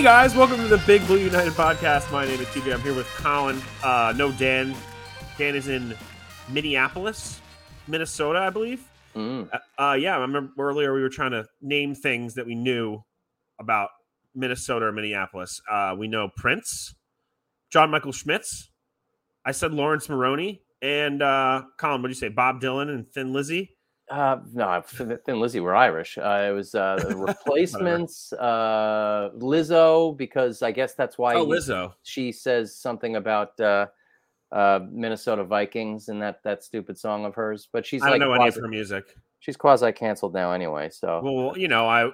Hey guys, welcome to the Big Blue United podcast. My name is TJ. I'm here with Colin. Uh, no Dan. Dan is in Minneapolis, Minnesota, I believe. Mm. Uh, uh, yeah, I remember earlier we were trying to name things that we knew about Minnesota or Minneapolis. Uh, we know Prince, John Michael Schmitz. I said Laurence Maroney, and uh, Colin. What do you say? Bob Dylan and Thin Lizzy. Uh, no, Thin Lizzy were Irish. Uh, it was uh, the replacements, uh, Lizzo, because I guess that's why Oh, he- Lizzo. she says something about uh, uh, Minnesota Vikings and that that stupid song of hers. But she's I don't like know any of her music. she's quasi canceled now anyway. So Well, you know, I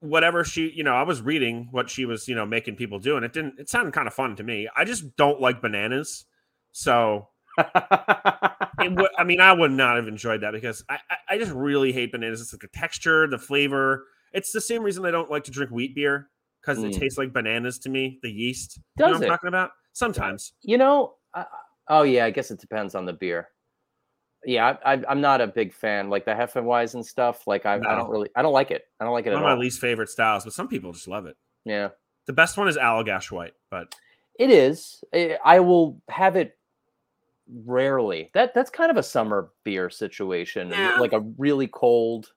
whatever she, you know, I was reading what she was, you know, making people do, and it didn't. It sounded kind of fun to me. I just don't like bananas, so it would, I mean, I would not have enjoyed that because I, I, I just really hate bananas. It's like the texture, the flavor. It's the same reason I don't like to drink wheat beer because it Mm. tastes like bananas to me. The yeast. you know does what I'm talking about? Sometimes. You know, I, oh yeah, I guess it depends on the beer. Yeah, I, I, I'm not a big fan like the Hefeweizen and stuff. Like I, I don't really, I don't like it. I don't like it One of my least favorite styles, but some people just love it. Yeah. The best one is Allagash White, but It is. I will have it rarely. That that's kind of a summer beer situation, Yeah. like a really cold.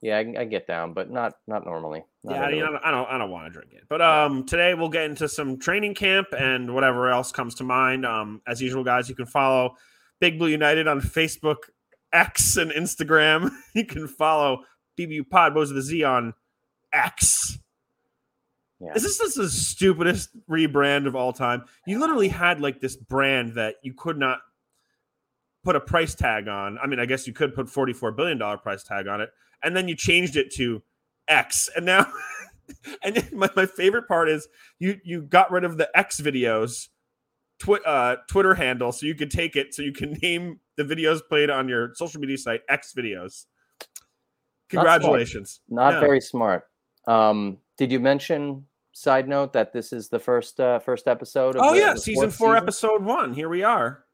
Yeah, I, I get down, but not not normally. Not yeah, I, mean, don't, I don't, I don't want to drink it. But um, today we'll get into some training camp and whatever else comes to mind. Um, as usual, guys, you can follow Big Blue United on Facebook, X, and Instagram. You can follow BBU Pod, Bows of the Z on X. Yeah. Is this the stupidest rebrand of all time? You literally had like this brand that you could not put a price tag on. I mean, I guess you could put $44 billion price tag on it. And then you changed it to X. And now, and my, my favorite part is you you got rid of the X videos twi- uh, Twitter handle so you could take it so you can name the videos played on your social media site X videos. Congratulations. Not Yeah. very smart. Um, did you mention? Side note that this is the first uh, first episode. Of Oh the- yeah, the season four, season? episode one. Here we are.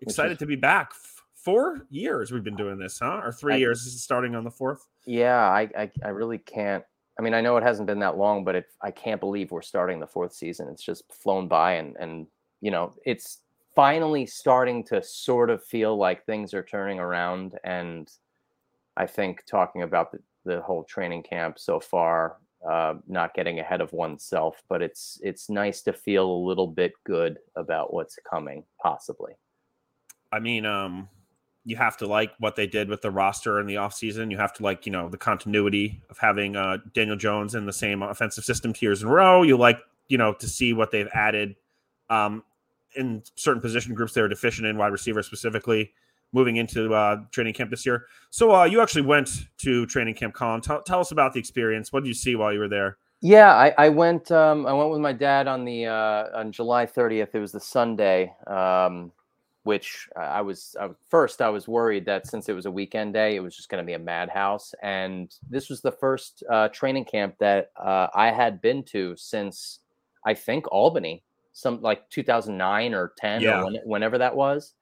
Excited is- to be back. Four years we've been doing this, huh? Or three I- years. This is starting on the fourth. Yeah, I, I I really can't. I mean, I know it hasn't been that long, but it, I can't believe we're starting the fourth season. It's just flown by, and and you know, it's finally starting to sort of feel like things are turning around. And I think talking about the, the whole training camp so far, uh, not getting ahead of oneself, but it's it's nice to feel a little bit good about what's coming, possibly. I mean, um, you have to like what they did with the roster in the offseason. You have to like, you know, the continuity of having uh, Daniel Jones in the same offensive system two years in a row. You like, you know, to see what they've added um, in certain position groups they were deficient in, wide receiver specifically, moving into uh, training camp this year. So uh, you actually went to training camp, Colin. Tell, tell us about the experience. What did you see while you were there? Yeah, I, I went. Um, I went with my dad on the uh, on July 30th. It was the Sunday, um, which I was I, first. I was worried that since it was a weekend day, it was just going to be a madhouse. And this was the first uh, training camp that uh, I had been to since I think Albany, some like 2009 or 10 Yeah. or when, whenever that was.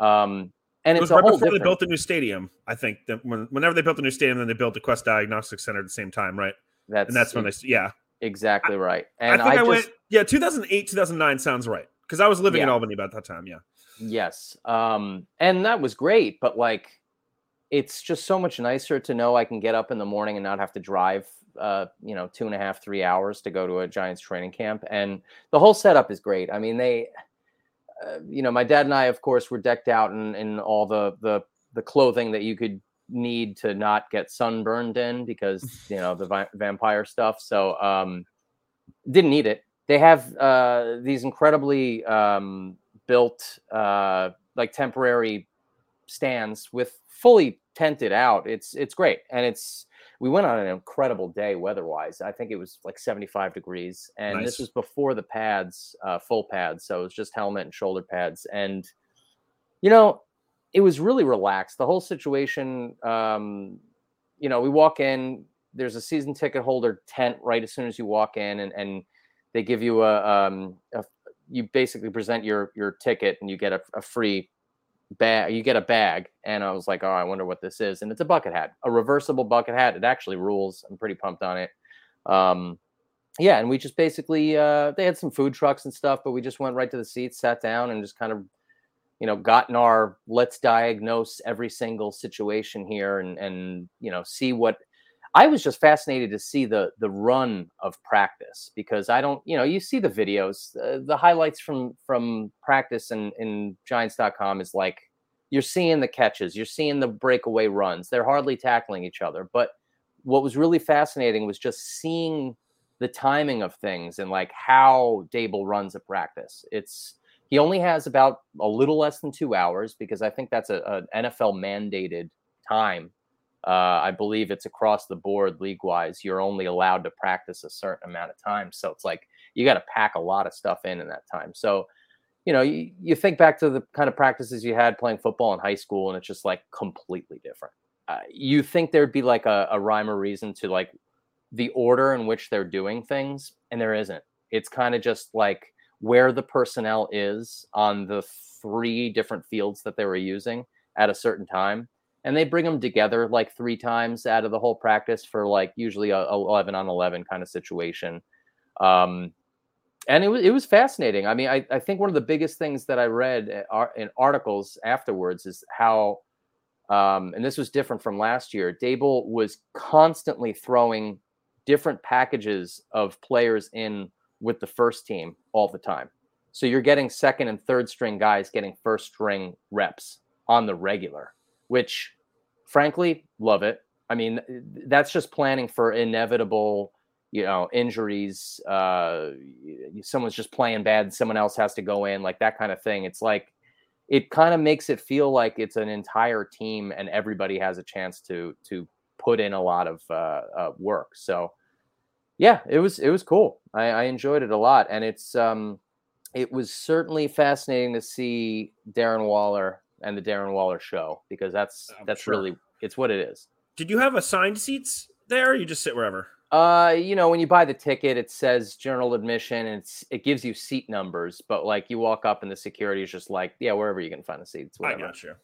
Um, and It was right before they built the new stadium. I think that when, whenever they built the new stadium, then they built the Quest Diagnostic Center at the same time, right? that's And that's when they, yeah. exactly right. And I think I, just, went. Yeah, 2008, 2009 sounds right because I was living in Albany about that time. Yeah, Yes. Um, and that was great, but like it's just so much nicer to know I can get up in the morning and not have to drive uh, you know, two and a half, three hours to go to a Giants training camp. And the whole setup is great. I mean, they uh, you know, my dad and I, of course, were decked out in, in all the the the clothing that you could need to not get sunburned in because you know the vi- vampire stuff. So um, didn't need it. They have uh, these incredibly um, built uh, like temporary stands with fully tented out. It's it's great, and it's we went on an incredible day weather-wise. I think it was like 75 degrees, and Nice. this was before the pads, uh, full pads. So it was just helmet and shoulder pads, and you know, it was really relaxed. The whole situation. Um, you know, we walk in. There's a season ticket holder tent right as soon as you walk in, and and they give you a, um, a you basically present your your ticket and you get a, a free bag you get a bag and i was like oh i wonder what this is and it's a bucket hat a reversible bucket hat it actually rules i'm pretty pumped on it. Um yeah, and we just basically uh, they had some food trucks and stuff, but we just went right to the seats, sat down, and just kind of you know gotten our let's diagnose every single situation here and and you know see what I was just fascinated to see the the run of practice because I don't, you know, you see the videos, uh, the highlights from from practice and in Giants.com is like you're seeing the catches, you're seeing the breakaway runs. They're hardly tackling each other, but what was really fascinating was just seeing the timing of things and like how Daboll runs a practice. It's he only has about a little less than two hours because I think that's a, an NFL mandated time uh, I believe it's across the board league wise. You're only allowed to practice a certain amount of time. So it's like you got to pack a lot of stuff in in that time. So, you know, you, you think back to the kind of practices you had playing football in high school, and it's just like completely different. Uh, you think there'd be like a, a rhyme or reason to like the order in which they're doing things, and there isn't. It's kind of just like where the personnel is on the three different fields that they were using at a certain time and they bring them together like three times out of the whole practice for like usually a, 11 on 11 kind of situation. Um, and it was it was fascinating. I mean I, I think one of the biggest things that i read uh, in articles afterwards is how um, and this was different from last year Daboll was constantly throwing different packages of players in with the first team all the time. So you're getting second and third string guys getting first string reps on the regular which frankly, love it. I mean, that's just planning for inevitable, you know, injuries. Uh, someone's just playing bad, someone else has to go in, like that kind of thing. It's like it kind of makes it feel like it's an entire team and everybody has a chance to to put in a lot of uh, uh, work. So, yeah, it was it was cool. I, I enjoyed it a lot, and it's um, it was certainly fascinating to see Darren Waller and the Darren Waller show because that's I'm that's sure. really it's what it is. Did you have assigned seats there? you just sit wherever? Uh, you know, when you buy the ticket, it says general admission, and it's it gives you seat numbers. But like, you walk up, and the security is just like, yeah, wherever you can find the seats. Whatever. I got you.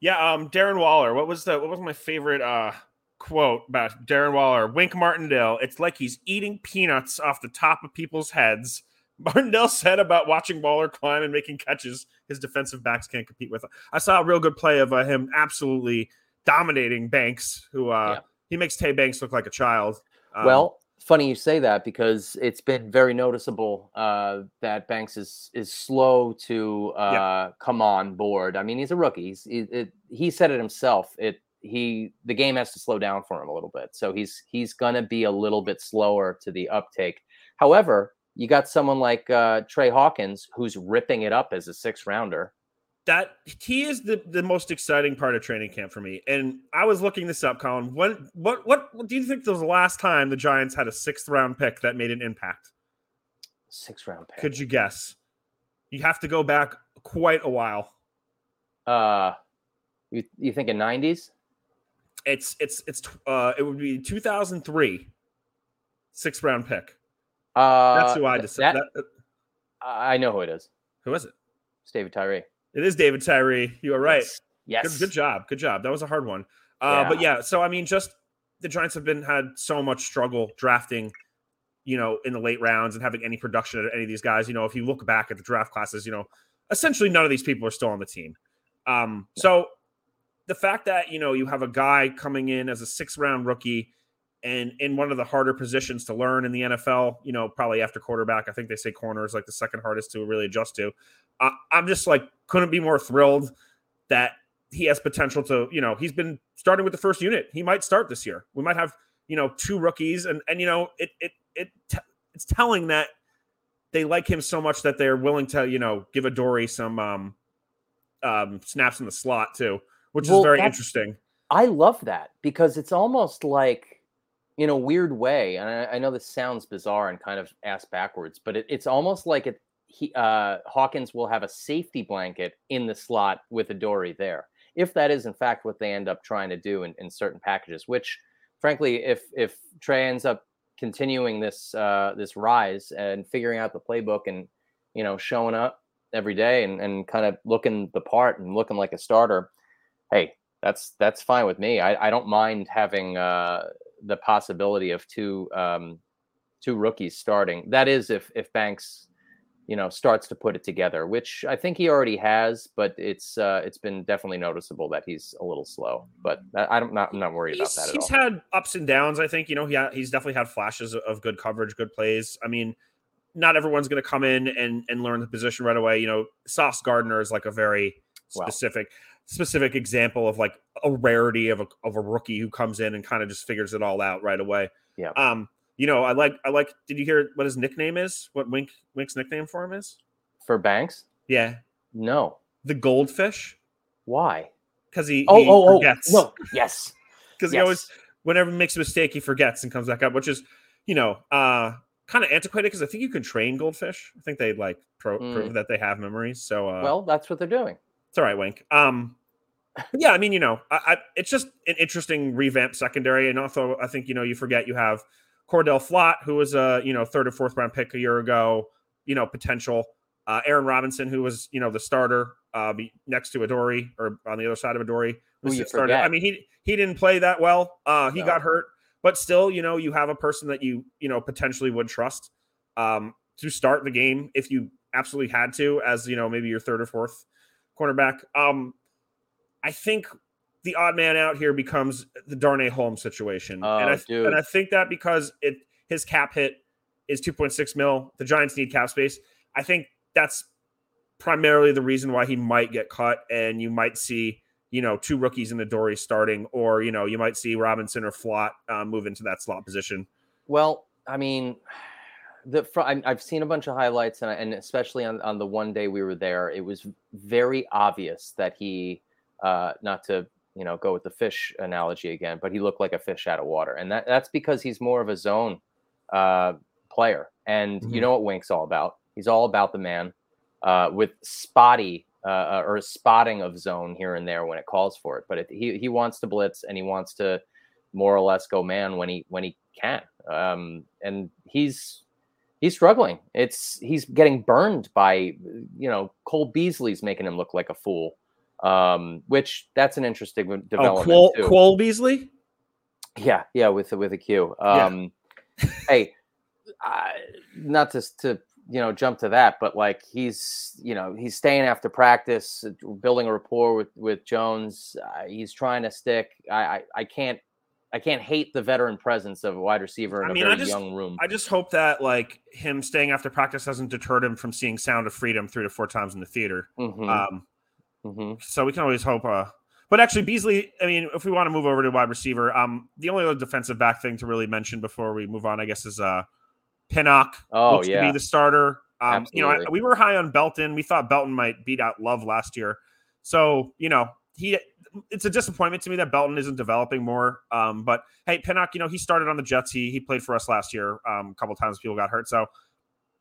Yeah, um, Darren Waller. What was the what was my favorite uh quote about Darren Waller? Wink Martindale. It's like he's eating peanuts off the top of people's heads. Martindale said about watching Waller climb and making catches his defensive backs can't compete with. I saw a real good play of uh, him absolutely dominating Banks, who uh, yeah. he makes Tay Banks look like a child. Um, well, funny you say that because it's been very noticeable uh, that Banks is is slow to uh, yeah. come on board. I mean, he's a rookie. He's, he, it, he said it himself. It he the game has to slow down for him a little bit, so he's he's gonna be a little bit slower to the uptake. However, you got someone like uh, Tre Hawkins who's ripping it up as a six rounder. That he is the, the most exciting part of training camp for me. And I was looking this up, Colin. When what what, what do you think was the last time the Giants had a sixth round pick that made an impact? Six round pick. Could you guess? You have to go back quite a while. Uh you you think in nineties? It's it's it's uh it would be two thousand three. Sixth round pick. Uh, That's who I decided. That, I know who it is. Who is it? It's David Tyree. It is David Tyree. You are right. Yes. yes. Good, good, job. Good job. That was a hard one. Uh, yeah. But yeah, so I mean, just the Giants have been had so much struggle drafting, you know, in the late rounds and having any production at any of these guys. You know, if you look back at the draft classes, you know, essentially none of these people are still on the team. Um, so the fact that you know you have a guy coming in as a six round rookie and in one of the harder positions to learn in the NFL, you know, probably after quarterback. I think they say corner is like the second hardest to really adjust to. Uh, I'm just like, couldn't be more thrilled that he has potential to, you know, he's been starting with the first unit. He might start this year. We might have, you know, two rookies, and and you know, it it it t- it's telling that they like him so much that they're willing to, you know, give Adoree some um um snaps in the slot too, which well, is very interesting. I love that because it's almost like in a weird way, and I, I, know this sounds bizarre and kind of ass backwards, but it, it's almost like it. He, uh, Hawkins will have a safety blanket in the slot with Adoree there, if that is in fact what they end up trying to do in, in certain packages. Which, frankly, if if Tre ends up continuing this uh, this rise and figuring out the playbook and you know showing up every day and, and kind of looking the part and looking like a starter, hey, that's that's fine with me. I, I don't mind having uh, the possibility of two um, two rookies starting. That is if if Banks, you know, starts to put it together, which I think he already has, but it's uh, it's been definitely noticeable that he's a little slow. But I, am not I'm not worried he's, about that. he's all. He's had ups and downs. I think you know he ha- he's definitely had flashes of good coverage, good plays. I mean, not everyone's going to come in and and learn the position right away. You know, Sauce Gardner is like a very specific. Wow specific example of like a rarity of a of a rookie who comes in and kind of just figures it all out right away. Yeah. Um, you know, I like I like did you hear what his nickname is? What Wink Wink's nickname for him is? For Banks? Yeah. No. The goldfish. Why? Because he Oh he oh oh forgets. no. Yes. Because yes. he always whenever he makes a mistake, he forgets and comes back up, which is, you know, uh kind of antiquated because I think you can train goldfish. I think they like pro- Mm. prove that they have memories. So uh Well, that's what they're doing. It's all right, Wink. Um, yeah, I mean, you know, I, I, it's just an interesting revamp secondary, and also I think you know you forget you have Cor'Dale Flott, who was a you know third or fourth round pick a year ago, you know potential. Uh, Aaron Robinson, who was you know the starter uh, next to Adoree or on the other side of Adoree, Who you started. I mean, he he didn't play that well. Uh, he No. got hurt, but still, you know, you have a person that you you know potentially would trust um, to start the game if you absolutely had to, as you know maybe your third or fourth cornerback. Um, I think the odd man out here becomes the Darnay Holmes situation, Oh, and I dude. and I think that because it his cap hit is two point six mil, the Giants need cap space. I think that's primarily the reason why he might get cut, and you might see you know two rookies in Adoree starting, or you know you might see Robinson or Flott uh, move into that slot position. Well, I mean, the I've seen a bunch of highlights, and, and especially on, on the one day we were there, it was very obvious that he, uh, not to you know go with the fish analogy again, but he looked like a fish out of water, and that that's because he's more of a zone uh, player, and you Mhm. know what Wink's all about. He's all about the man, uh, with spotty. Uh, or spotting of zone here and there when it calls for it, but it, he he wants to blitz and he wants to more or less go man when he when he can. Um, and he's he's struggling. It's he's getting burned by you know Cole Beasley's making him look like a fool. Um, which that's an interesting Oh, development Quol, too. Quol Beasley. Yeah, yeah, with with a Q. Yeah. Um, hey, I, not to to you know jump to that, but like he's you know he's staying after practice, uh, building a rapport with with Jones. Uh, he's trying to stick. I, I I can't I can't hate the veteran presence of a wide receiver in I a mean, I very just- young room. I just hope that like him staying after practice hasn't deterred him from seeing Sound of Freedom three to four times in the theater. Mhm, Um, mhm. so we can always hope. Uh, but actually, Beasley. I mean, if we want to move over to wide receiver, um, the only other defensive back thing to really mention before we move on, I guess, is uh, Pinnock. Oh looks to yeah, be the starter. Um, you know, I, we were high on Belton. We thought Belton might beat out Love last year. So you know, he. It's a disappointment to me that Belton isn't developing more. Um, but hey, Pinnock, you know, he started on the Jets. He he played for us last year. Um, a couple times people got hurt. So,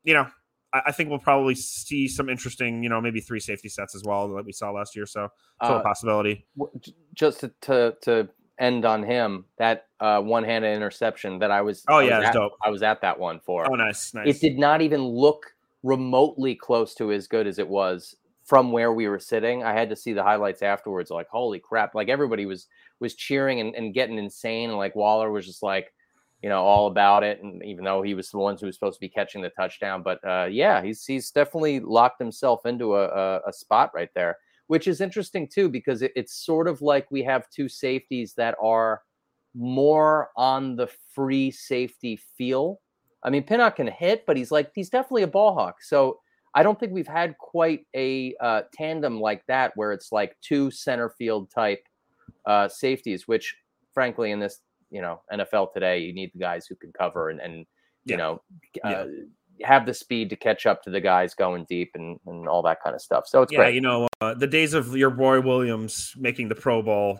you know, I, I think we'll probably see some interesting, you know, maybe three safety sets as well that we saw last year. So, a Uh, possibility. w- j- just to, to to end on him that uh, one-handed interception that I was. Oh, I yeah, it's at, dope. I was at that one for. Oh, nice, nice. It did not even look remotely close to as good as it was from where we were sitting. I had to see the highlights afterwards. Like, holy crap! Like everybody was was cheering and, and getting insane, and like Waller was just like, you know, all about it. And even though he was the ones who was supposed to be catching the touchdown, but uh, yeah, he's he's definitely locked himself into a, a, a spot right there, which is interesting too because it, it's sort of like we have two safeties that are more on the free safety feel. I mean, Pinnock can hit, but he's like he's definitely a ball hawk. So I don't think we've had quite a uh, tandem like that where it's like two center field type uh, safeties. Which, frankly, in this you know NFL today, you need the guys who can cover and and you Yeah. know uh, Yeah. have the speed to catch up to the guys going deep and and all that kind of stuff. So it's yeah, great. you know, uh, the days of your Roy Williams making the Pro Bowl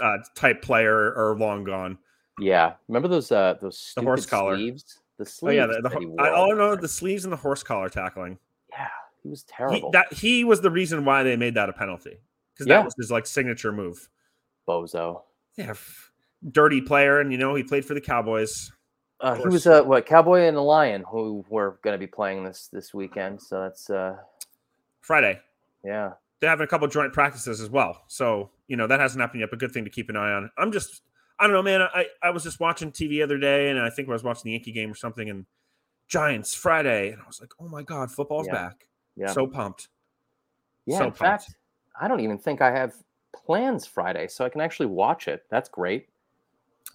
uh, type player are long gone. Yeah, remember those uh those The horse collar. sleeves? The Oh yeah, the, the, that he ho- wore I, no, time. the sleeves and the horse collar tackling. Yeah, he was He, terrible. that he was the reason why they made that a penalty because Yeah. that was his like signature move. Bozo. Yeah, f- dirty player, and you know he played for the Cowboys. Uh, he was a what Cowboy and a Lion who were going to be playing this this weekend. So that's uh Friday, yeah. they're having a couple joint practices as well. So you know that hasn't happened yet, but good thing to keep an eye on. I'm just, I don't know, man. I I was just watching TV the other day, and I think I was watching the Yankee game or something, and Giants Friday, and I was like, oh my god, football's Yeah. back. Yeah. So pumped. yeah. so in pumped. fact, I don't even think I have plans Friday, so I can actually watch it. That's great.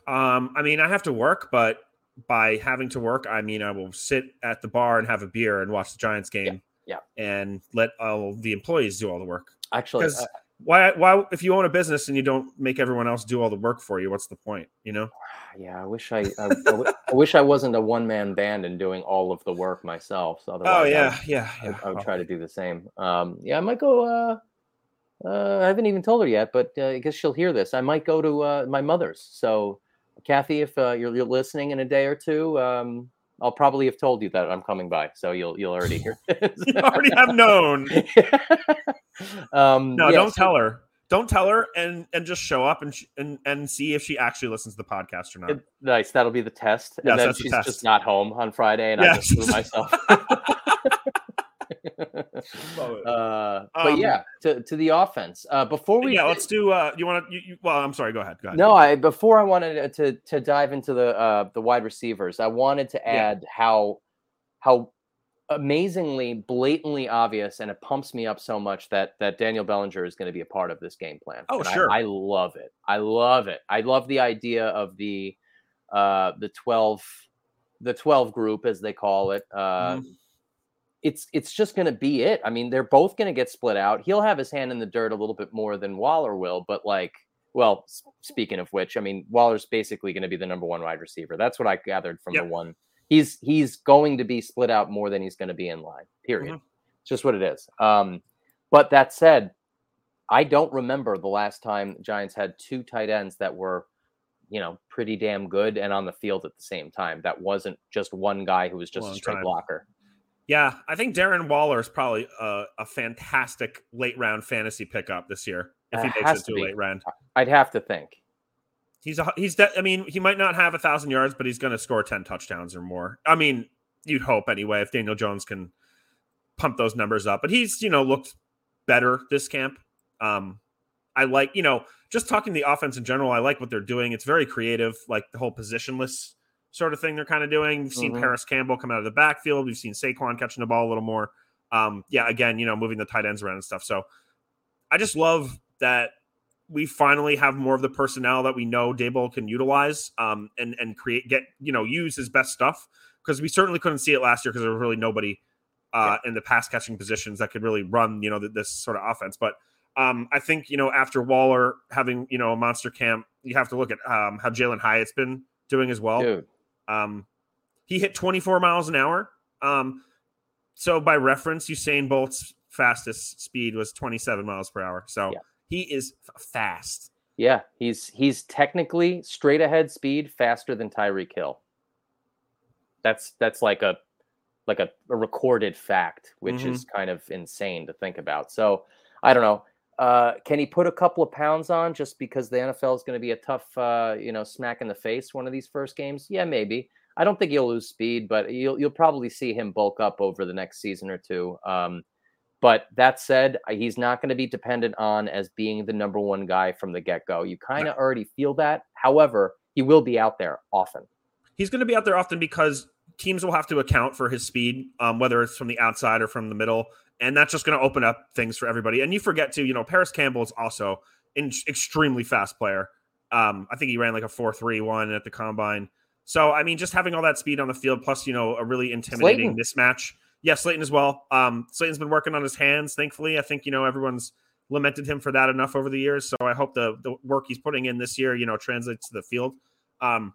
Um, I mean, I have to work, but by having to work, I mean I will sit at the bar and have a beer and watch the Giants game. yeah. And let all the employees do all the work. Actually, uh, why why if you own a business and you don't make everyone else do all the work for you, what's the point? You know? yeah, I wish I, I, I I wish I wasn't a one man band and doing all of the work myself. So otherwise, Oh I yeah, would- yeah, I, yeah. I would try to do the same. Um, yeah, I might go. Uh, uh, I haven't even told her yet, but uh, I guess she'll hear this. I might go to uh, my mother's. So, Kathy, if uh, you're, you're listening in a day or two, um, I'll probably have told you that I'm coming by. So you'll you'll already hear. you already have known. um, No, yeah, don't so- tell her. Don't tell her, and and just show up and sh- and and see if she actually listens to the podcast or not. It- nice. That'll be the test. And Yes, then that's the she's test. just not home on Friday, and I just screw myself. Love it. uh, but Um, yeah, to, to the offense. Uh, before we yeah, let's do. Uh, you want to? You, you, well, I'm sorry. Go ahead. Go ahead. No, I before I wanted to to dive into the uh, the wide receivers, I wanted to Yeah. add how how amazingly blatantly obvious, and it pumps me up so much that that Daniel Bellinger is going to be a part of this game plan. Oh, And sure. I, love it. I love it. I love the idea of the uh, the twelve the twelve group as they call it. Uh, Mhm. It's it's just going to be it. I mean, they're both going to get split out. He'll have his hand in the dirt a little bit more than Waller will, but like well, speaking of which, I mean, Waller's basically going to be the number one wide receiver. That's what I gathered from Yep. the one. He's he's going to be split out more than he's going to be in line. Period. Mhm. It's just what it is. Um, but that said, I don't remember the last time Giants had two tight ends that were, you know, pretty damn good and on the field at the same time. That wasn't just one guy who was just Long a straight time. blocker. Yeah, I think Darren Waller is probably a, a fantastic late round fantasy pickup this year. If he makes it to to a late round, I'd have to think. He's a, he's. De- I mean, he might not have a thousand yards, but he's going to score ten touchdowns or more. I mean, you'd hope anyway if Daniel Jones can pump those numbers up. But he's you know looked better this camp. Um, I like you know just talking the offense in general. I like what they're doing. It's very creative, like the whole positionless sort of thing they're kind of doing. We've seen Mhm. Parris Campbell come out of the backfield. We've seen Saquon catching the ball a little more. Um, yeah, again, you know, moving the tight ends around and stuff. So I just love that we finally have more of the personnel that we know Daboll can utilize um, and and create get you know use his best stuff because we certainly couldn't see it last year because there was really nobody uh, in the pass catching positions that could really run you know th- this sort of offense. But um, I think you know after Waller having you know a monster camp, you have to look at um, how Jalin Hyatt's been doing as well. Um, he hit 24 miles an hour. Um, so by reference, Usain Bolt's fastest speed was 27 miles per hour. So Yeah. He is fast. Yeah, he's he's technically straight ahead speed faster than Tyreek Hill. That's that's like a like a, a recorded fact, which Mhm. is kind of insane to think about. So I don't know. Uh, can he put a couple of pounds on just because the NFL is going to be a tough, uh, you know, smack in the face one of these first games? Yeah, maybe. I don't think he'll lose speed, but you'll you'll probably see him bulk up over the next season or two. Um, but that said, he's not going to be dependent on as being the number one guy from the get go. You kind of already feel that. However, he will be out there often. He's going to be out there often because teams will have to account for his speed, um, whether it's from the outside or from the middle. And that's just going to open up things for everybody. And you forget to, you know, Parris Campbell is also an extremely fast player. Um, I think he ran like a 4 3 1 at the combine. So, I mean, just having all that speed on the field, plus, you know, a really intimidating mismatch. Yeah, Slayton as well. Um, Slayton's been working on his hands, thankfully. I think, you know, everyone's lamented him for that enough over the years. So I hope the, the work he's putting in this year, you know, translates to the field. Um,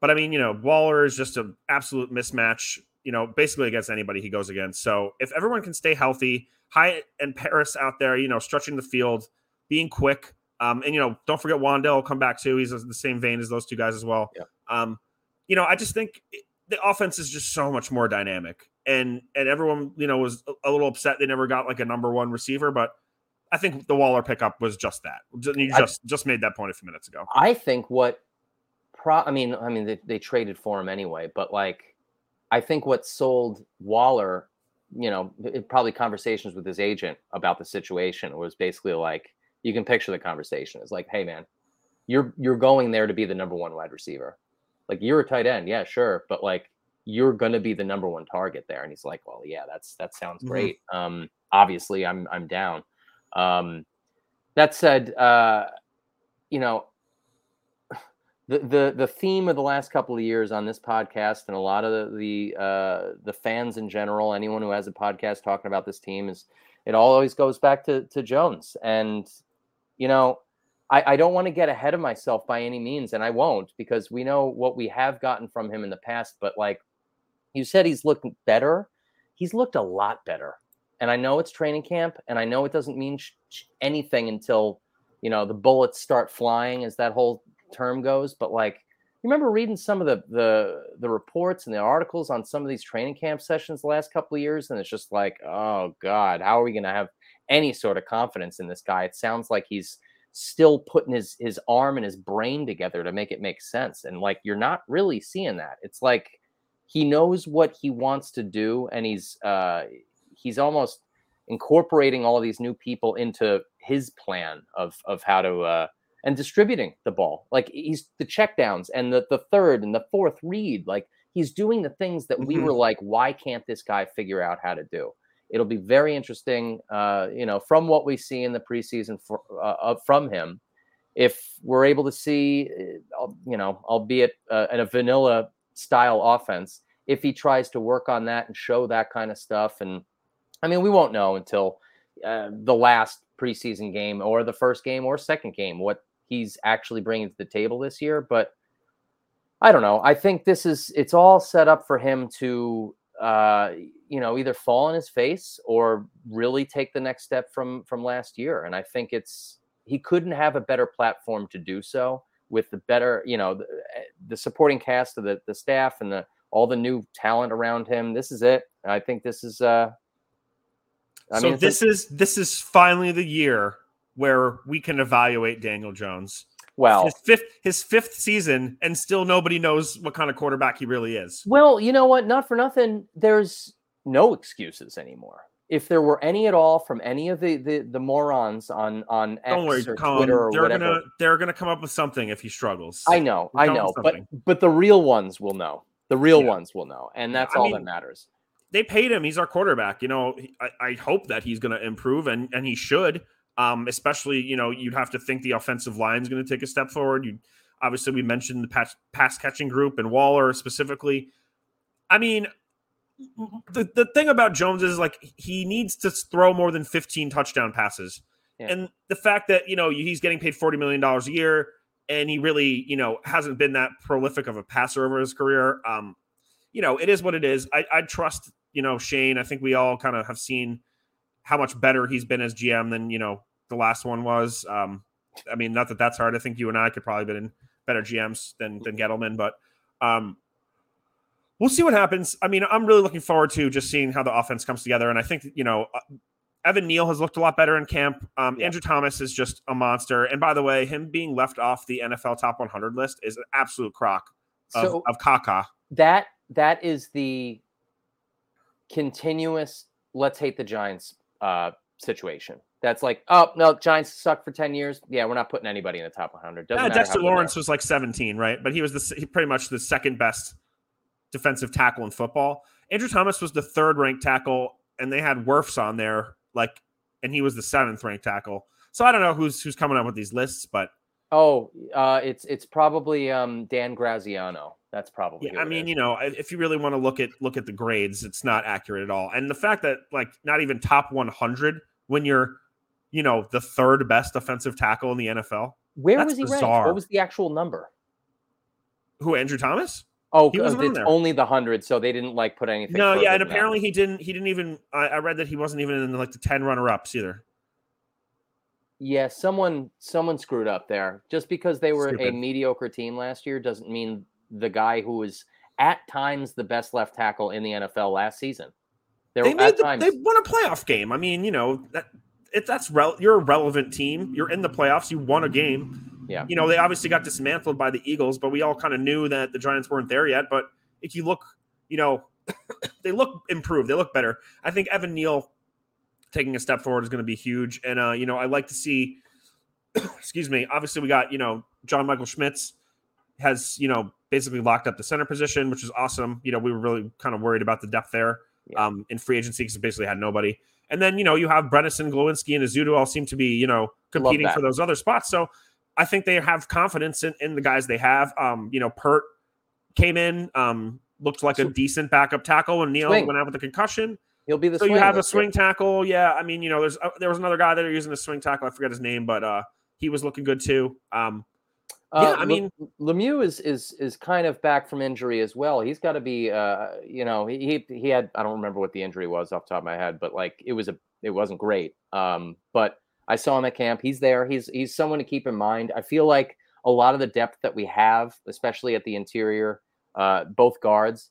but I mean, you know, Waller is just an absolute mismatch, you know, basically against anybody he goes against. So if everyone can stay healthy, Hyatt and Parris out there, you know, stretching the field, being quick, um, and you know, don't forget Wan'Dale will come back too. He's the same vein as those two guys as well. Yeah. Um, you know, I just think the offense is just so much more dynamic, and and everyone, you know, was a little upset they never got like a number one receiver, but I think the Waller pickup was just that. You I- just just made that point a few minutes ago. I think what pro I mean, I mean they, they traded for him anyway, but like I think what sold Waller, you know, it, probably conversations with his agent about the situation was basically like you can picture the conversation. It's like, hey man, you're you're going there to be the number one wide receiver. Like you're a tight end, yeah, sure, but like you're going to be the number one target there. And he's like, well, yeah, that's that sounds Mhm. great. Um, obviously, I'm I'm down. Um, that said, uh, you know, the the the theme of the last couple of years on this podcast and a lot of the the, uh, the fans in general, anyone who has a podcast talking about this team is it always goes back to to Jones. And you know, I, I don't want to get ahead of myself by any means, and I won't because we know what we have gotten from him in the past. But like you said, he's looked better. He's looked a lot better. And I know it's training camp, and I know it doesn't mean sh- anything until you know the bullets start flying, as that whole term goes. But like, you remember reading some of the the the reports and the articles on some of these training camp sessions the last couple of years, and it's just like, oh god, how are we going to have any sort of confidence in this guy? It sounds like he's still putting his his arm and his brain together to make it make sense, and like you're not really seeing that. It's like he knows what he wants to do, and he's uh, he's almost incorporating all these new people into his plan of of how to uh, and distributing the ball. Like he's the checkdowns and the the third and the fourth read. Like he's doing the things that we Mhm. were like, why can't this guy figure out how to do? It'll be very interesting, uh, you know, from what we see in the preseason for, uh, uh, from him. If we're able to see, uh, you know, albeit uh, in a vanilla style offense, if he tries to work on that and show that kind of stuff, and I mean, we won't know until uh, the last preseason game or the first game or second game what he's actually bringing to the table this year. But I don't know. I think this is it's all set up for him to uh, you know either fall on his face or really take the next step from from last year. And I think it's he couldn't have a better platform to do so with the better you know the, the supporting cast of the the staff and the all the new talent around him. This is it. I think this is uh I so mean, this is this is finally the year where we can evaluate Daniel Jones. well His fifth his fifth season, and still nobody knows what kind of quarterback he really is. Well, you know what? Not for nothing. There's no excuses anymore. If there were any at all from any of the the, the morons on on X Don't worry, or Colin. Twitter or They're whatever, gonna they're gonna come up with something if he struggles. I know, I know, but but the real ones will know. The real Yeah. ones will know, and that's I all mean, that matters. they paid him. He's our quarterback. You know, I, I hope that he's going to improve, and and he should. Um, especially, you know, you'd have to think the offensive line is going to take a step forward. You obviously we mentioned the pass, pass catching group and Waller specifically. I mean, the the thing about Jones is like he needs to throw more than 15 touchdown passes. Yeah. And the fact that, you know, he's getting paid 40 million dollars a year and he really, you know, hasn't been that prolific of a passer over his career. Um, you know, it is what it is. I, I trust, you know, Schoen. I think we all kind of have seen how much better he's been as GM than, you know, the last one was. Um, I mean, not that that's hard. I think you and I could probably been better GMs than than Gettleman, but um, we'll see what happens. I mean, I'm really looking forward to just seeing how the offense comes together. And I think you know, uh, Evan Neal has looked a lot better in camp. Um, Yeah. Andrew Thomas is just a monster. And by the way, him being left off the NFL top 100 list is an absolute crock of, So of caca. that that is the continuous let's hate the Giants uh situation. That's like, oh no, Giants suck for 10 years. Yeah, we're not putting anybody in the top 100. Doesn't Yeah, Dexter good they are. Lawrence was like 17, right? But he was the he pretty much the second best defensive tackle in football. Andrew Thomas was the third ranked tackle, and they had Wirfs on there, like, and he was the seventh ranked tackle. So I don't know who's who's coming up with these lists, but Oh, uh, it's it's probably um, Dan Graziano. That's probably. yeah, I mean, you know, if you really want to look at look at the grades, it's not accurate at all. And the fact that like not even top 100 when you're, you know, the third best offensive tackle in the NFL. where was he ranked? What was the actual number? Who Andrew Thomas? Oh, it's only the hundred, so they didn't like put anything. No, yeah, and than that. apparently he didn't. He didn't even. I, I read that he wasn't even in like the ten runner ups either. yeah, someone someone screwed up there. Just because they were a mediocre team last year doesn't mean the guy who was at times the best left tackle in the NFL last season. There They were at made the, times. they won a playoff game. I mean, you know that it, that's rel- you're a relevant team. You're in the playoffs. You won a game. Yeah. You know they obviously got dismantled by the Eagles, but we all kind of knew that the Giants weren't there yet. But if you look, you know, they look improved. They look better. I think Evan Neal taking a step forward is going to be huge. And uh, you know, I like to see. excuse me. Obviously, we got you know John Michael Schmitz has you know basically locked up the center position, which is awesome. You know, we were really kind of worried about the depth there Yeah. um, in free agency because basically had nobody. And then you know you have Bredeson, Glowinski, and Ezeudu all seem to be you know competing for those other spots. So I think they have confidence in, in the guys they have. Um, you know, Pert came in, um, looked like a decent backup tackle, and Neil Swing. went out with a concussion. He'll be the so you have a swing tackle. Yeah, I mean, you know, there's uh, there was another guy that are using a swing tackle. I forget his name, but uh, he was looking good too. Um, Uh, Yeah, I mean- Lemieux is is is kind of back from injury as well. He's got to be, uh, you know, he he he had I don't remember what the injury was off the top of my head, but like it was a it wasn't great. Um, but I saw him at camp. He's there. He's he's someone to keep in mind. I feel like a lot of the depth that we have, especially at the interior, uh, both guards,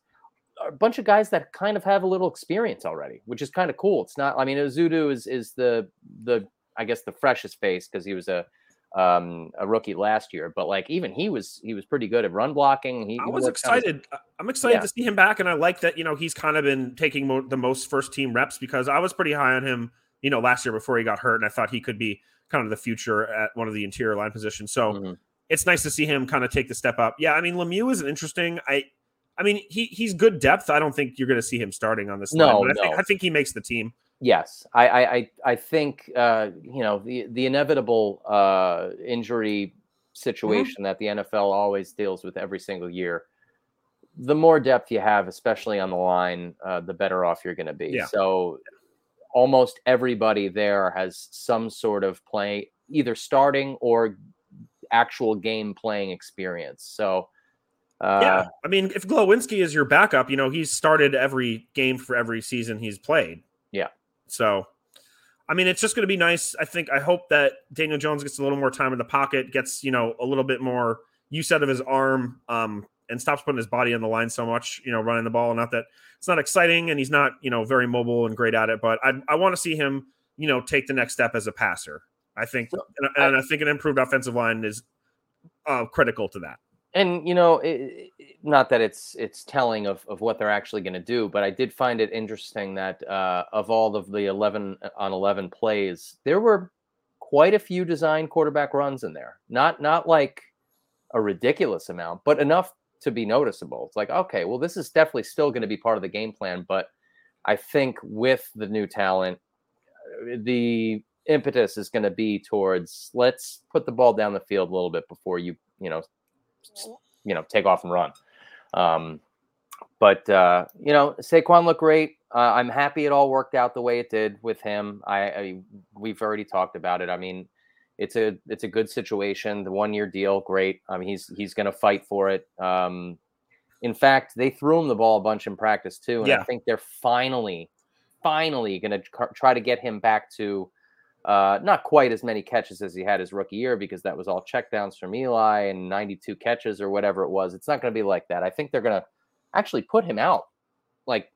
are a bunch of guys that kind of have a little experience already, which is kind of cool. It's not. I mean, Ezeudu is is the the I guess the freshest face because he was a um a rookie last year but like even he was he was pretty good at run blocking he, I was worked on his- excited. I- I'm excited Yeah. to see him back, and I like that. You know, he's kind of been taking mo- the most first team reps because I was pretty high on him. You know, last year before he got hurt, and I thought he could be kind of the future at one of the interior line positions. So Mhm. it's nice to see him kind of take the step up. Yeah, I mean, Lemieux is an interesting. I, I mean, he he's good depth. I don't think you're going to see him starting on this. No, line, but I think no. I think he makes the team. yes i i i, think uh you know the the inevitable uh injury situation that the nfl always deals with every single year the more depth you have especially on the line uh the better off you're going to be Yeah. so almost everybody there has some sort of play either starting or actual game playing experience so uh yeah, I mean, if Glowinski is your backup, you know he's started every game for every season he's played. Yeah. So, I mean, it's just going to be nice. I think I hope that Daniel Jones gets a little more time in the pocket, gets you know a little bit more use out of his arm, um, and stops putting his body on the line so much. You know, running the ball. Not that it's not exciting, and he's not you know very mobile and great at it, but I I want to see him you know take the next step as a passer. I think, and, and I think an improved offensive line is uh, critical to that. and you know it, not that it's it's telling of, of what they're actually going to do but i did find it interesting that uh, of all of the 11 on 11 plays there were quite a few design quarterback runs in there not not like a ridiculous amount but enough to be noticeable. It's like okay well this is definitely still going to be part of the game plan but i think with the new talent uh, the impetus is going to be towards let's put the ball down the field a little bit before you you know you know take off and run. Um but uh you know Saquon looked great. Uh, I'm happy it all worked out the way it did with him. I, I we've already talked about it. I mean it's a it's a good situation the one year deal great I mean he's he's going to fight for it um in fact they threw him the ball a bunch in practice too and I think they're finally finally going to try to get him back to uh, not quite as many catches as he had his rookie year because that was all checkdowns from Eli and 92 catches or whatever it was. It's not going to be like that. I think they're going to actually put him out like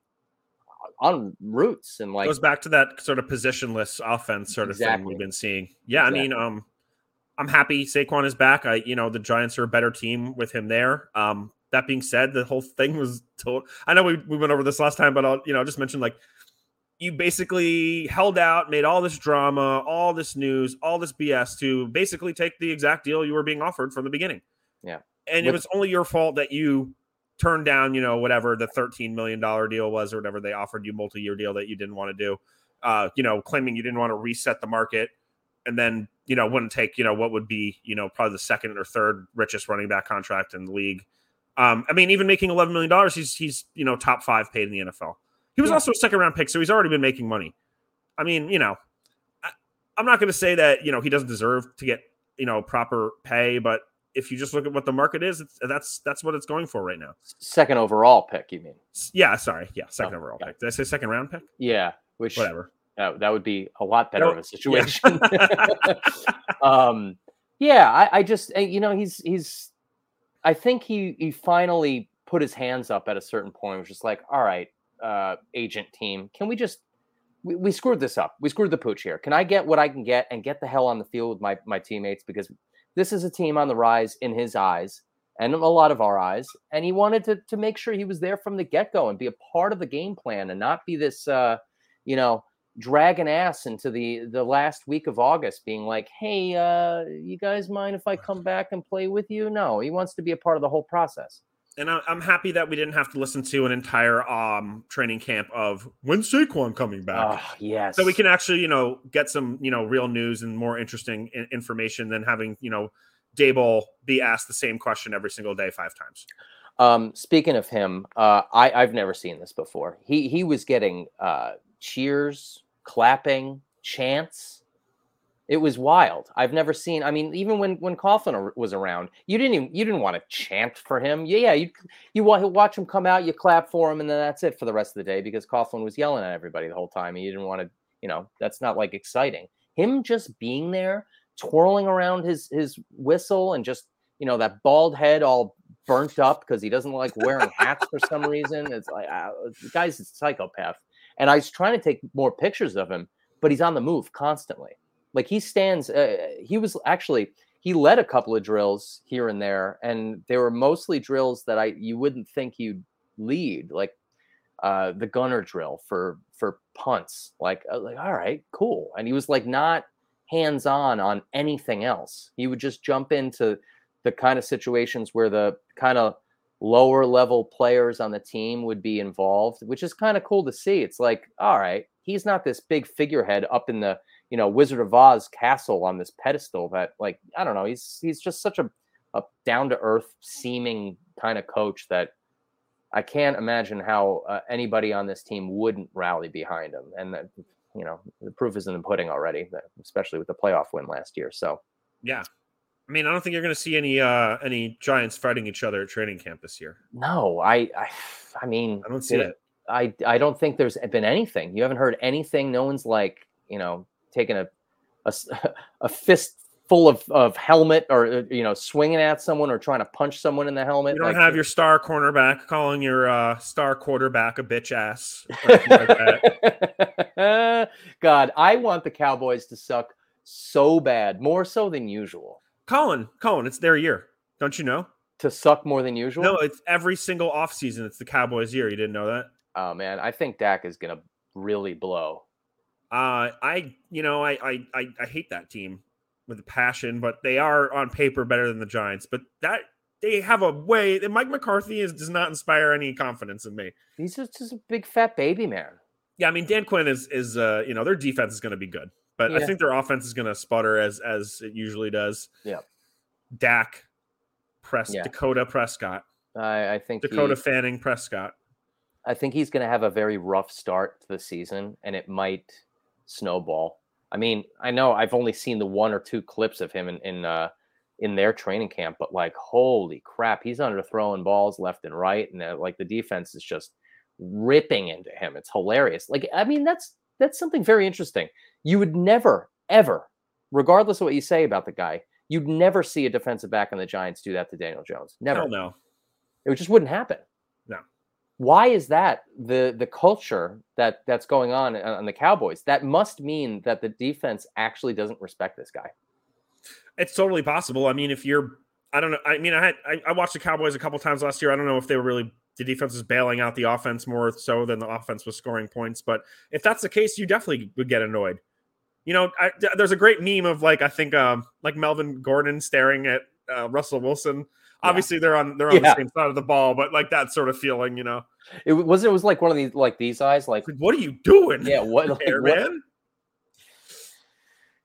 on routes and like goes back to that sort of positionless offense sort of thing we've been seeing. Yeah, I mean, um, I'm happy Saquon is back. I, you know, the Giants are a better team with him there. Um, that being said, the whole thing was told. I know we, we went over this last time, but I'll, you know, just mention like you basically held out, made all this drama, all this news, all this BS to basically take the exact deal you were being offered from the beginning. Yeah. And it was only your fault that you turned down, you know, whatever the $13 million deal was or whatever they offered you multi-year deal that you didn't want to do. Uh, you know, claiming you didn't want to reset the market and then, you know, wouldn't take, you know, what would be, you know, probably the second or third richest running back contract in the league. Um, I mean, even making $11 million, he's, he's, you know, top five paid in the NFL. He was Yeah. also a second round pick, so he's already been making money. I mean, you know, I, I'm not going to say that you know he doesn't deserve to get you know proper pay, but if you just look at what the market is, it's, that's that's what it's going for right now. second overall pick, you mean? Yeah, sorry, yeah, second Oh, overall yeah. pick. Did I say second round pick? Yeah, which Whatever. that, that would be a lot better of a situation. um, yeah, I, I just uh, you know he's he's I think he he finally put his hands up at a certain point. Was just like, all right, uh, agent team, can we just we, we screwed this up. We screwed the pooch here. Can I get what I can get and get the hell on the field with my my teammates because this is a team on the rise in his eyes and a lot of our eyes. And he wanted to to make sure he was there from the get go and be a part of the game plan and not be this uh, you know dragging ass into the the last week of August, being like, "Hey, uh, you guys mind if I come back and play with you?" No, he wants to be a part of the whole process. And I'm happy that we didn't have to listen to an entire um training camp of when's Saquon coming back. Oh, yes. So we can actually, you know, get some, you know, real news and more interesting information than having, you know, Daboll be asked the same question every single day five times. Um, speaking of him, uh, I, I've never seen this before. He he was getting uh, cheers, clapping, chants. It was wild. I've never seen. I mean, even when when Coughlin was around, you didn't even you didn't want to chant for him. Yeah, yeah. You you watch him come out, you clap for him, and then that's it for the rest of the day because Coughlin was yelling at everybody the whole time, and you didn't want to. You know, that's not like exciting. Him just being there, twirling around his his whistle, and just you know that bald head all burnt up because he doesn't like wearing hats for some reason. It's like uh, the guy's a psychopath. And I was trying to take more pictures of him, but he's on the move constantly. Like he stands. Uh, he was actually he led a couple of drills here and there, and they were mostly drills that I you wouldn't think you'd lead, like uh, the gunner drill for for punts. Like like all right, cool. And he was like not hands on on anything else. He would just jump into the kind of situations where the kind of lower level players on the team would be involved, which is kind of cool to see. It's like, all right, he's not this big figurehead up in the, you know, Wizard of Oz castle on this pedestal that like, I don't know, he's he's just such a, a down to earth seeming kind of coach that I can't imagine how uh, anybody on this team wouldn't rally behind him. And that, you know, the proof is in the pudding already, especially with the playoff win last year. So, yeah, I mean, I don't think you're going to see any uh any Giants fighting each other at training camp this year. No, I I, I mean, I don't see it. I I don't think there's been anything. You haven't heard anything. No one's like you know taking a a, a fist full of, of helmet or uh, you know swinging at someone or trying to punch someone in the helmet. You don't like, have your star cornerback calling your uh, star quarterback a bitch ass. Like God, I want the Cowboys to suck so bad, more so than usual. Colin, Colin, it's their year. Don't you know? To suck more than usual? No, it's every single offseason. It's the Cowboys' year. You didn't know that? Oh man, I think Dak is gonna really blow. Uh I you know, I I I, I hate that team with a passion, but they are on paper better than the Giants. But that they have a way that Mike McCarthy is does not inspire any confidence in me. He's just, just a big fat baby man. Yeah, I mean Dan Quinn is is uh you know their defense is going to be good. But yeah. I think their offense is going to sputter as as it usually does. Yeah. Dak, Press yeah. Dakota Prescott. I, I think Dakota he, Fanning Prescott. I think he's going to have a very rough start to the season, and it might snowball. I mean, I know I've only seen the one or two clips of him in in uh, in their training camp, but like, holy crap, he's under throwing balls left and right, and uh, like the defense is just ripping into him. It's hilarious. Like, I mean, that's that's something very interesting. You would never, ever, regardless of what you say about the guy, you'd never see a defensive back on the Giants do that to Daniel Jones. Never. no. It just wouldn't happen. Why is that the the culture that that's going on on the Cowboys? That must mean that the defense actually doesn't respect this guy. It's totally possible. I mean, if you're, I don't know. I mean, I had I, I watched the Cowboys a couple times last year. I don't know if they were really the defense was bailing out the offense more so than the offense was scoring points. But if that's the case, you definitely would get annoyed. You know, I, there's a great meme of like I think um, like Melvin Gordon staring at uh, Russell Wilson. Obviously, they're on they're on yeah. the same side of the ball, but like that sort of feeling, you know. It was it was like one of these like these eyes, like, what are you doing? Yeah, what, like, there, what? man?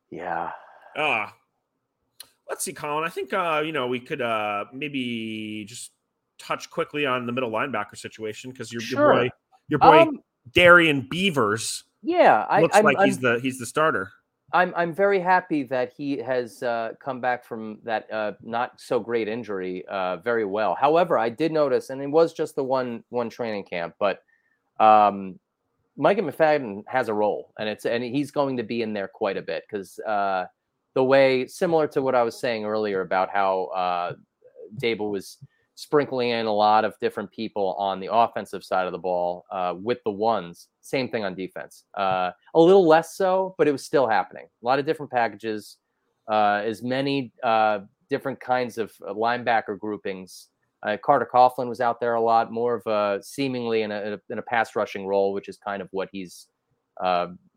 Yeah. Ah. Uh, let's see, Colin. I think uh, you know we could uh maybe just touch quickly on the middle linebacker situation because your, sure. your boy, your boy um, Darrian Beavers, yeah, I, looks I'm, like I'm, he's the he's the starter. I'm I'm very happy that he has uh, come back from that uh, not so great injury uh, very well. However, I did notice, and it was just the one one training camp, but um, Micah McFadden has a role, and it's and he's going to be in there quite a bit because uh, the way similar to what I was saying earlier about how uh, Daboll was sprinkling in a lot of different people on the offensive side of the ball uh, with the ones. Same thing on defense. Uh, a little less so, but it was still happening. A lot of different packages, uh, as many uh, different kinds of uh, linebacker groupings. Uh, Carter Coughlin was out there a lot, more of a seemingly in a, in a pass rushing role, which is kind of what he's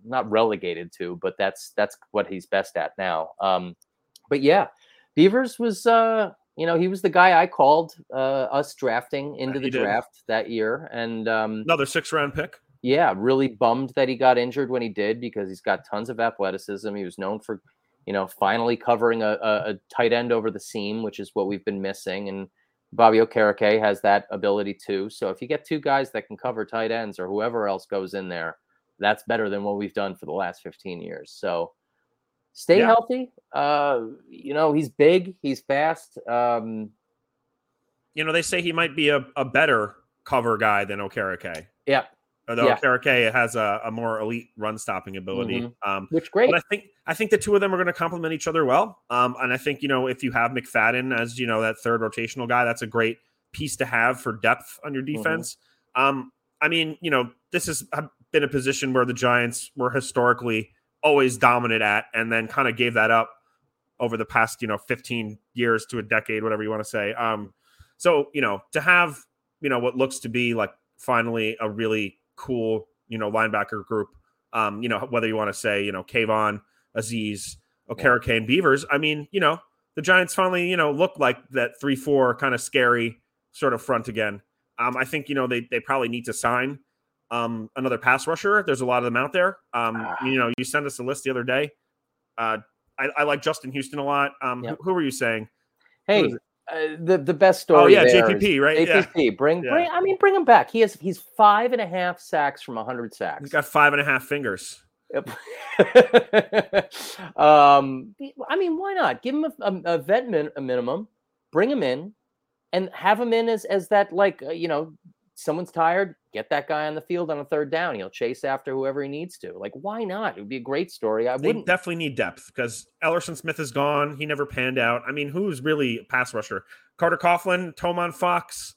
not relegated to, but that's that's what he's best at now. Um, but yeah, Beavers was uh, you know he was the guy I called uh, us drafting into the He did. draft that year, and um, Another six round pick. yeah, really bummed that he got injured when he did because he's got tons of athleticism. He was known for, you know, finally covering a, a, a tight end over the seam, which is what we've been missing. And Bobby Okereke has that ability too. So if you get two guys that can cover tight ends or whoever else goes in there, that's better than what we've done for the last 15 years. So stay Yeah. healthy. Uh, you know, he's big, he's fast. Um, You know, they say he might be a, a better cover guy than Okereke. yeah, Although Yeah. Okereke has a, a more elite run stopping ability. Mhm. Um, which great. But I think I think the two of them are going to complement each other well. Um, and I think you know if you have McFadden as you know that third rotational guy, that's a great piece to have for depth on your Mm-hmm. defense. Um, I mean, you know, this has been a position where the Giants were historically always dominant at, and then kind of gave that up over the past you know 15 years to a decade, whatever you want to say. Um, so you know to have you know what looks to be like finally a really cool you know linebacker group. Um, you know whether you want to say you know Kayvon, Azeez, Okereke, and Beavers. I mean, you know the Giants finally you know look like that three four kind of scary sort of front again. Um, I think you know they they probably need to sign um, another pass rusher. There's a lot of them out there. Um, Ah. you know, you sent us a list the other day. Uh, I, I like Justin Houston a lot. Um, Yep. who, who were you saying? Hey, uh, the the best story. Oh yeah, JPP, right? Yeah, JPP, bring Yeah. bring. I mean, bring him back. He has he's five and a half sacks from hundred sacks. he's got five and a half fingers. Yep. um, I mean, why not give him a, a, a vet min, a minimum, bring him in, and have him in as as that like uh, you know someone's tired, get that guy on the field on a third down. He'll chase after whoever he needs to. Like, why not? It would be a great story. I wouldn't. definitely need depth because Elerson Smith is gone. He never panned out. I mean, who's really a pass rusher? Carter Coughlin, Tomon Fox.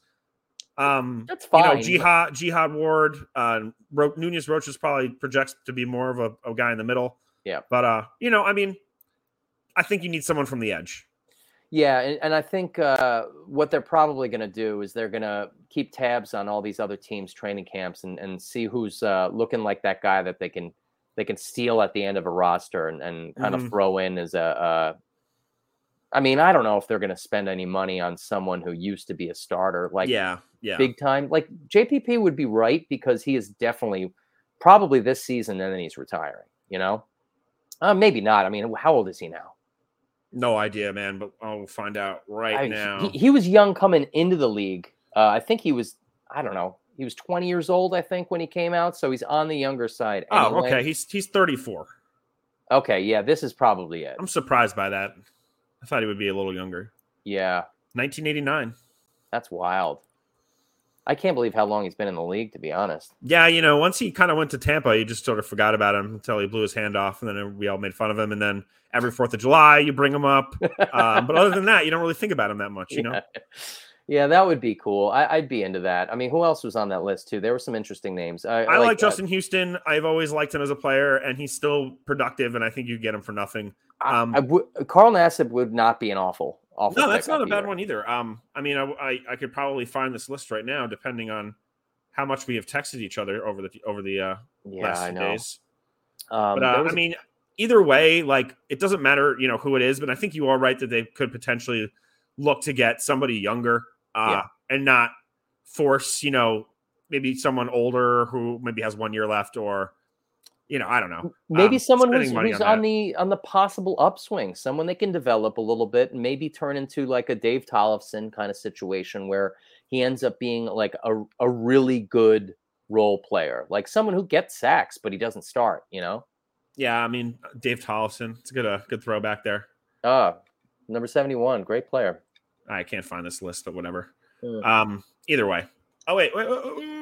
Um, That's you fine. know, but- Jihad Jihad Ward, uh, Ro- Nunez Roches probably projects to be more of a, a guy in the middle. Yeah. but uh, you know, I mean, I think you need someone from the edge. Yeah, and, and I think uh, what they're probably going to do is they're going to keep tabs on all these other teams' training camps and, and see who's uh, looking like that guy that they can they can steal at the end of a roster and, and kind Mhm. of throw in as a. Uh, I mean, I don't know if they're going to spend any money on someone who used to be a starter, like yeah, yeah, big time. Like JPP would be right because he is definitely probably this season and then he's retiring. You know, uh, maybe not. I mean, how old is he now? No idea, man. But I'll find out right I- now. He, he was young coming into the league. Uh, I think he was, I don't know, he was 20 years old, I think, when he came out. So he's on the younger side. oh, okay. He's he's 34. Okay. Yeah. This is probably it. I'm surprised by that. I thought he would be a little younger. Yeah. 1989. That's wild. I can't believe how long he's been in the league, to be honest. Yeah, you know, once he kind of went to Tampa, you just sort of forgot about him until he blew his hand off, and then we all made fun of him. And then every Fourth of July, you bring him up. Um, but other than that, you don't really think about him that much, you know. yeah. Yeah, that would be cool. I, I'd be into that. I mean, who else was on that list too? There were some interesting names. I, I like uh, Justin Houston. I've always liked him as a player, and he's still productive. And I think you get him for nothing. Um, I would- Carl Nassib would not be an awful, awful. No, that's not a bad one either. Um, I mean, I, I I could probably find this list right now, depending on how much we have texted each other over the over the uh, Yeah, last I few days. Um, But uh, there I mean, either way, like it doesn't matter, you know, who it is. But I think you are right that they could potentially look to get somebody younger, uh, Yeah. and not force, you know, maybe someone older who maybe has one year left, or you know, I don't know. maybe um, someone who's, who's on on, the on the possible upswing, someone they can develop a little bit, and maybe turn into like a Dave Tollefson kind of situation where he ends up being like a a really good role player, like someone who gets sacks but he doesn't start. You know, Yeah, I mean, Dave Tollefson, it's a good, uh, good throwback there. ah, number seventy one, great player. I can't find this list, but whatever. Mm. Um, either way. Oh wait, wait, wait, wait.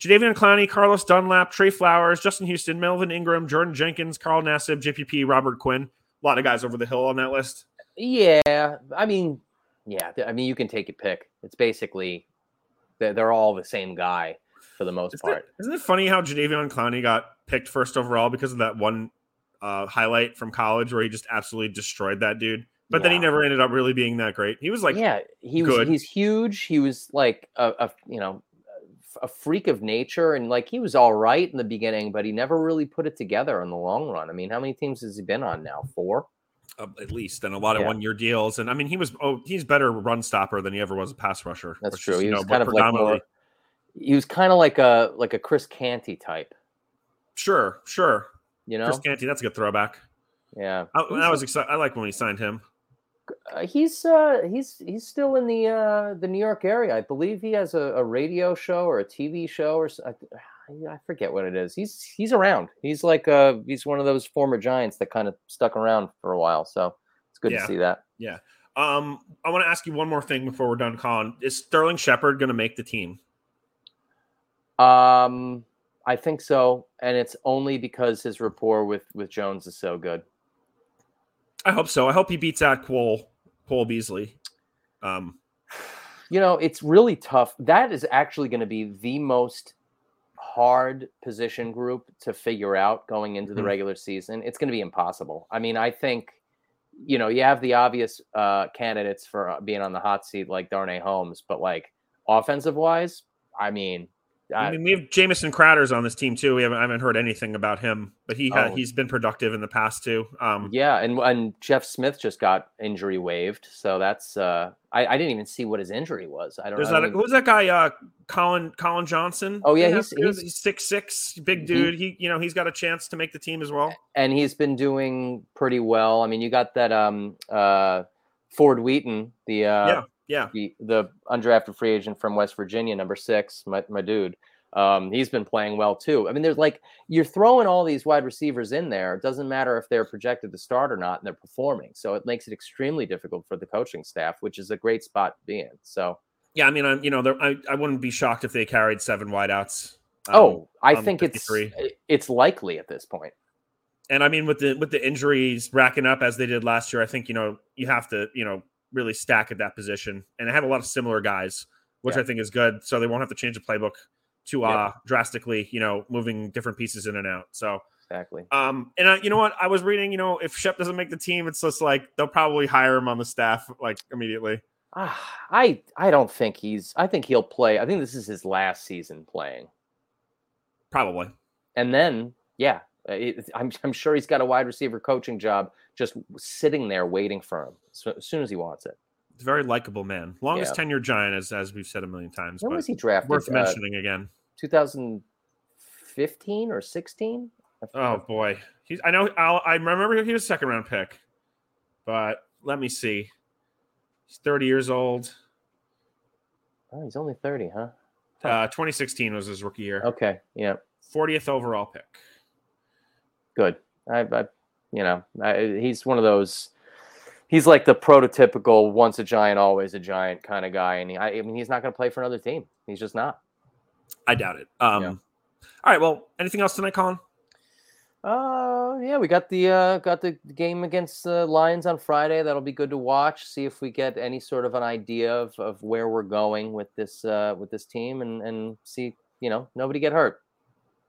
Jadeveon Clowney, Carlos Dunlap, Trey Flowers, Justin Houston, Melvin Ingram, Jordan Jenkins, Carl Nassib, JPP, Robert Quinn. A lot of guys over the hill on that list. Yeah, I mean, yeah, I mean you can take a pick. It's basically they're, all the same guy for the most Isn't part. isn't it funny how Jadeveon Clowney got picked first overall because of that one uh, highlight from college where he just absolutely destroyed that dude? But then he never ended up really being that great. He was like, yeah, he was good. he's huge. He was like a, a you know a freak of nature, and like he was all right in the beginning, but he never really put it together in the long run. I mean, how many teams has he been on now? Four. Uh, at least, and a lot of Yeah. one-year deals. And I mean, he was oh, he's better run stopper than he ever was a pass rusher. That's true. is, He was know, kind of like more, he was kind of like a like a Chris Canty type, sure, sure. you know? Chris Canty, that's a good throwback. yeah. I, I was excited. I like when we signed him. Uh, he's uh he's he's still in the uh the New York area. I believe he has a, a radio show or a TV show or I forget what it is. He's he's around. He's like uh he's one of those former Giants that kind of stuck around for a while. So it's good Yeah. to see that. Yeah. Um, I want to ask you one more thing before we're done, Colin. Is Sterling Shepard going to make the team? Um I think so, and it's only because his rapport with with Jones is so good. I hope so. I hope he beats out Cole Cole Beasley. Um, You know, it's really tough. That is actually going to be the most hard position group to figure out going into the Mhm. regular season. It's going to be impossible. I mean, I think, you know, you have the obvious uh, candidates for uh, being on the hot seat like Darnay Holmes, but like offensive wise, I mean, I mean, we have Jamison Crowder's on this team too. We haven't, I haven't heard anything about him, but he Oh. he's been productive in the past too. Um, yeah, and and Jeff Smith just got injury waived, so that's uh, I, I didn't even see what his injury was. I don't There's know. that. Who's that guy? Uh, Colin Collin Johnson. Oh, yeah, he's- he's- he's six six, big He- dude. He, you know, he's got a chance to make the team as well. and he's been doing pretty well. I mean, you got that um uh Ford Wheaton, the uh Yeah, yeah. the the undrafted free agent from West Virginia, number six, my, my dude. Um, he's been playing well too. I mean, there's like you're throwing all these wide receivers in there. It doesn't matter if they're projected to start or not, and they're performing. So it makes it extremely difficult for the coaching staff, which is a great spot to be in. So, Yeah, I mean, I'm, you know, I, I wouldn't be shocked if they carried seven wideouts. Um, oh, I think it's it's likely at this point. and I mean, with the with the injuries racking up as they did last year, I think you know you have to you know really stack at that position, and they have a lot of similar guys, which Yeah. I think is good. So they won't have to change the playbook too uh drastically, you know, moving different pieces in and out. So Exactly. um, and I, you know what, I was reading, you know, if Shep doesn't make the team, it's just like they'll probably hire him on the staff like immediately. Ah, I I don't think he's. I think he'll play. I think this is his last season playing, Probably. and then yeah, uh, it, I'm I'm sure he's got a wide receiver coaching job just sitting there waiting for him so, as soon as he wants it. It's a very likable man. Longest Yeah. tenure giant, as as we've said a million times. When was he drafted? worth Uh, mentioning again. 2015 or 16? Oh boy, he's. I know. I'll, I remember he was a second round pick, but let me see. He's 30 years old. Oh, he's only 30, huh? Uh, 2016 was his rookie year. Okay, yeah, 40th overall pick. Good. I, I you know, I, he's one of those. He's like the prototypical once a giant, always a giant kind of guy, and he, I, I mean, he's not going to play for another team. He's just not. I doubt it. Um, Yeah. All right. Well, anything else tonight, Colin? Uh, yeah, we got the uh, got the game against the Lions on Friday. That'll be good to watch. See if we get any sort of an idea of, of where we're going with this uh, with this team, and and see you know nobody get hurt.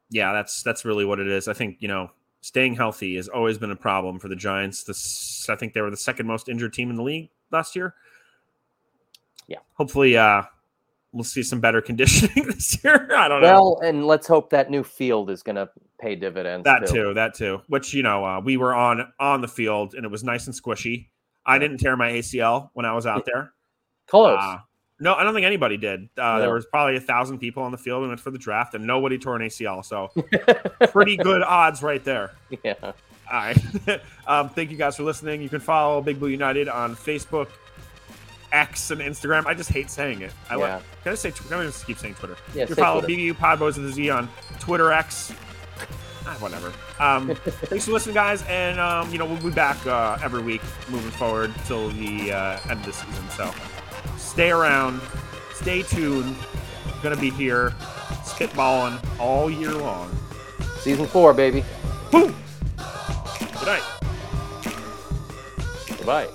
Yeah, that's that's really what it is. I think you know staying healthy has always been a problem for the Giants. This I think they were the second most injured team in the league last year. Yeah. Hopefully, uh, we'll see some better conditioning this year. I don't know. Well, and let's hope that new field is going to pay dividends. That too, that too. Which you know, uh, we were on on the field and it was nice and squishy. I didn't tear my ACL when I was out there. Close. Uh, no, I don't think anybody did. Uh, There was probably a thousand people on the field. We went for the draft, and nobody tore an ACL. So pretty good odds right there. yeah. All right. um, thank you guys for listening. You can follow Big Blue United on Facebook, X, and Instagram. I just hate saying it. I Yeah. like. Can I say? Can I just keep saying Twitter? Yeah, You can follow Twitter. BBU Podboys with a Z on Twitter X. Ah, whatever. Um, thanks for listening, guys, and um, you know we'll be back uh, every week moving forward till the uh, end of the season. So stay around, stay tuned. Gonna be here, spitballing all year long. Season four, baby. Boom. Good night. Goodbye.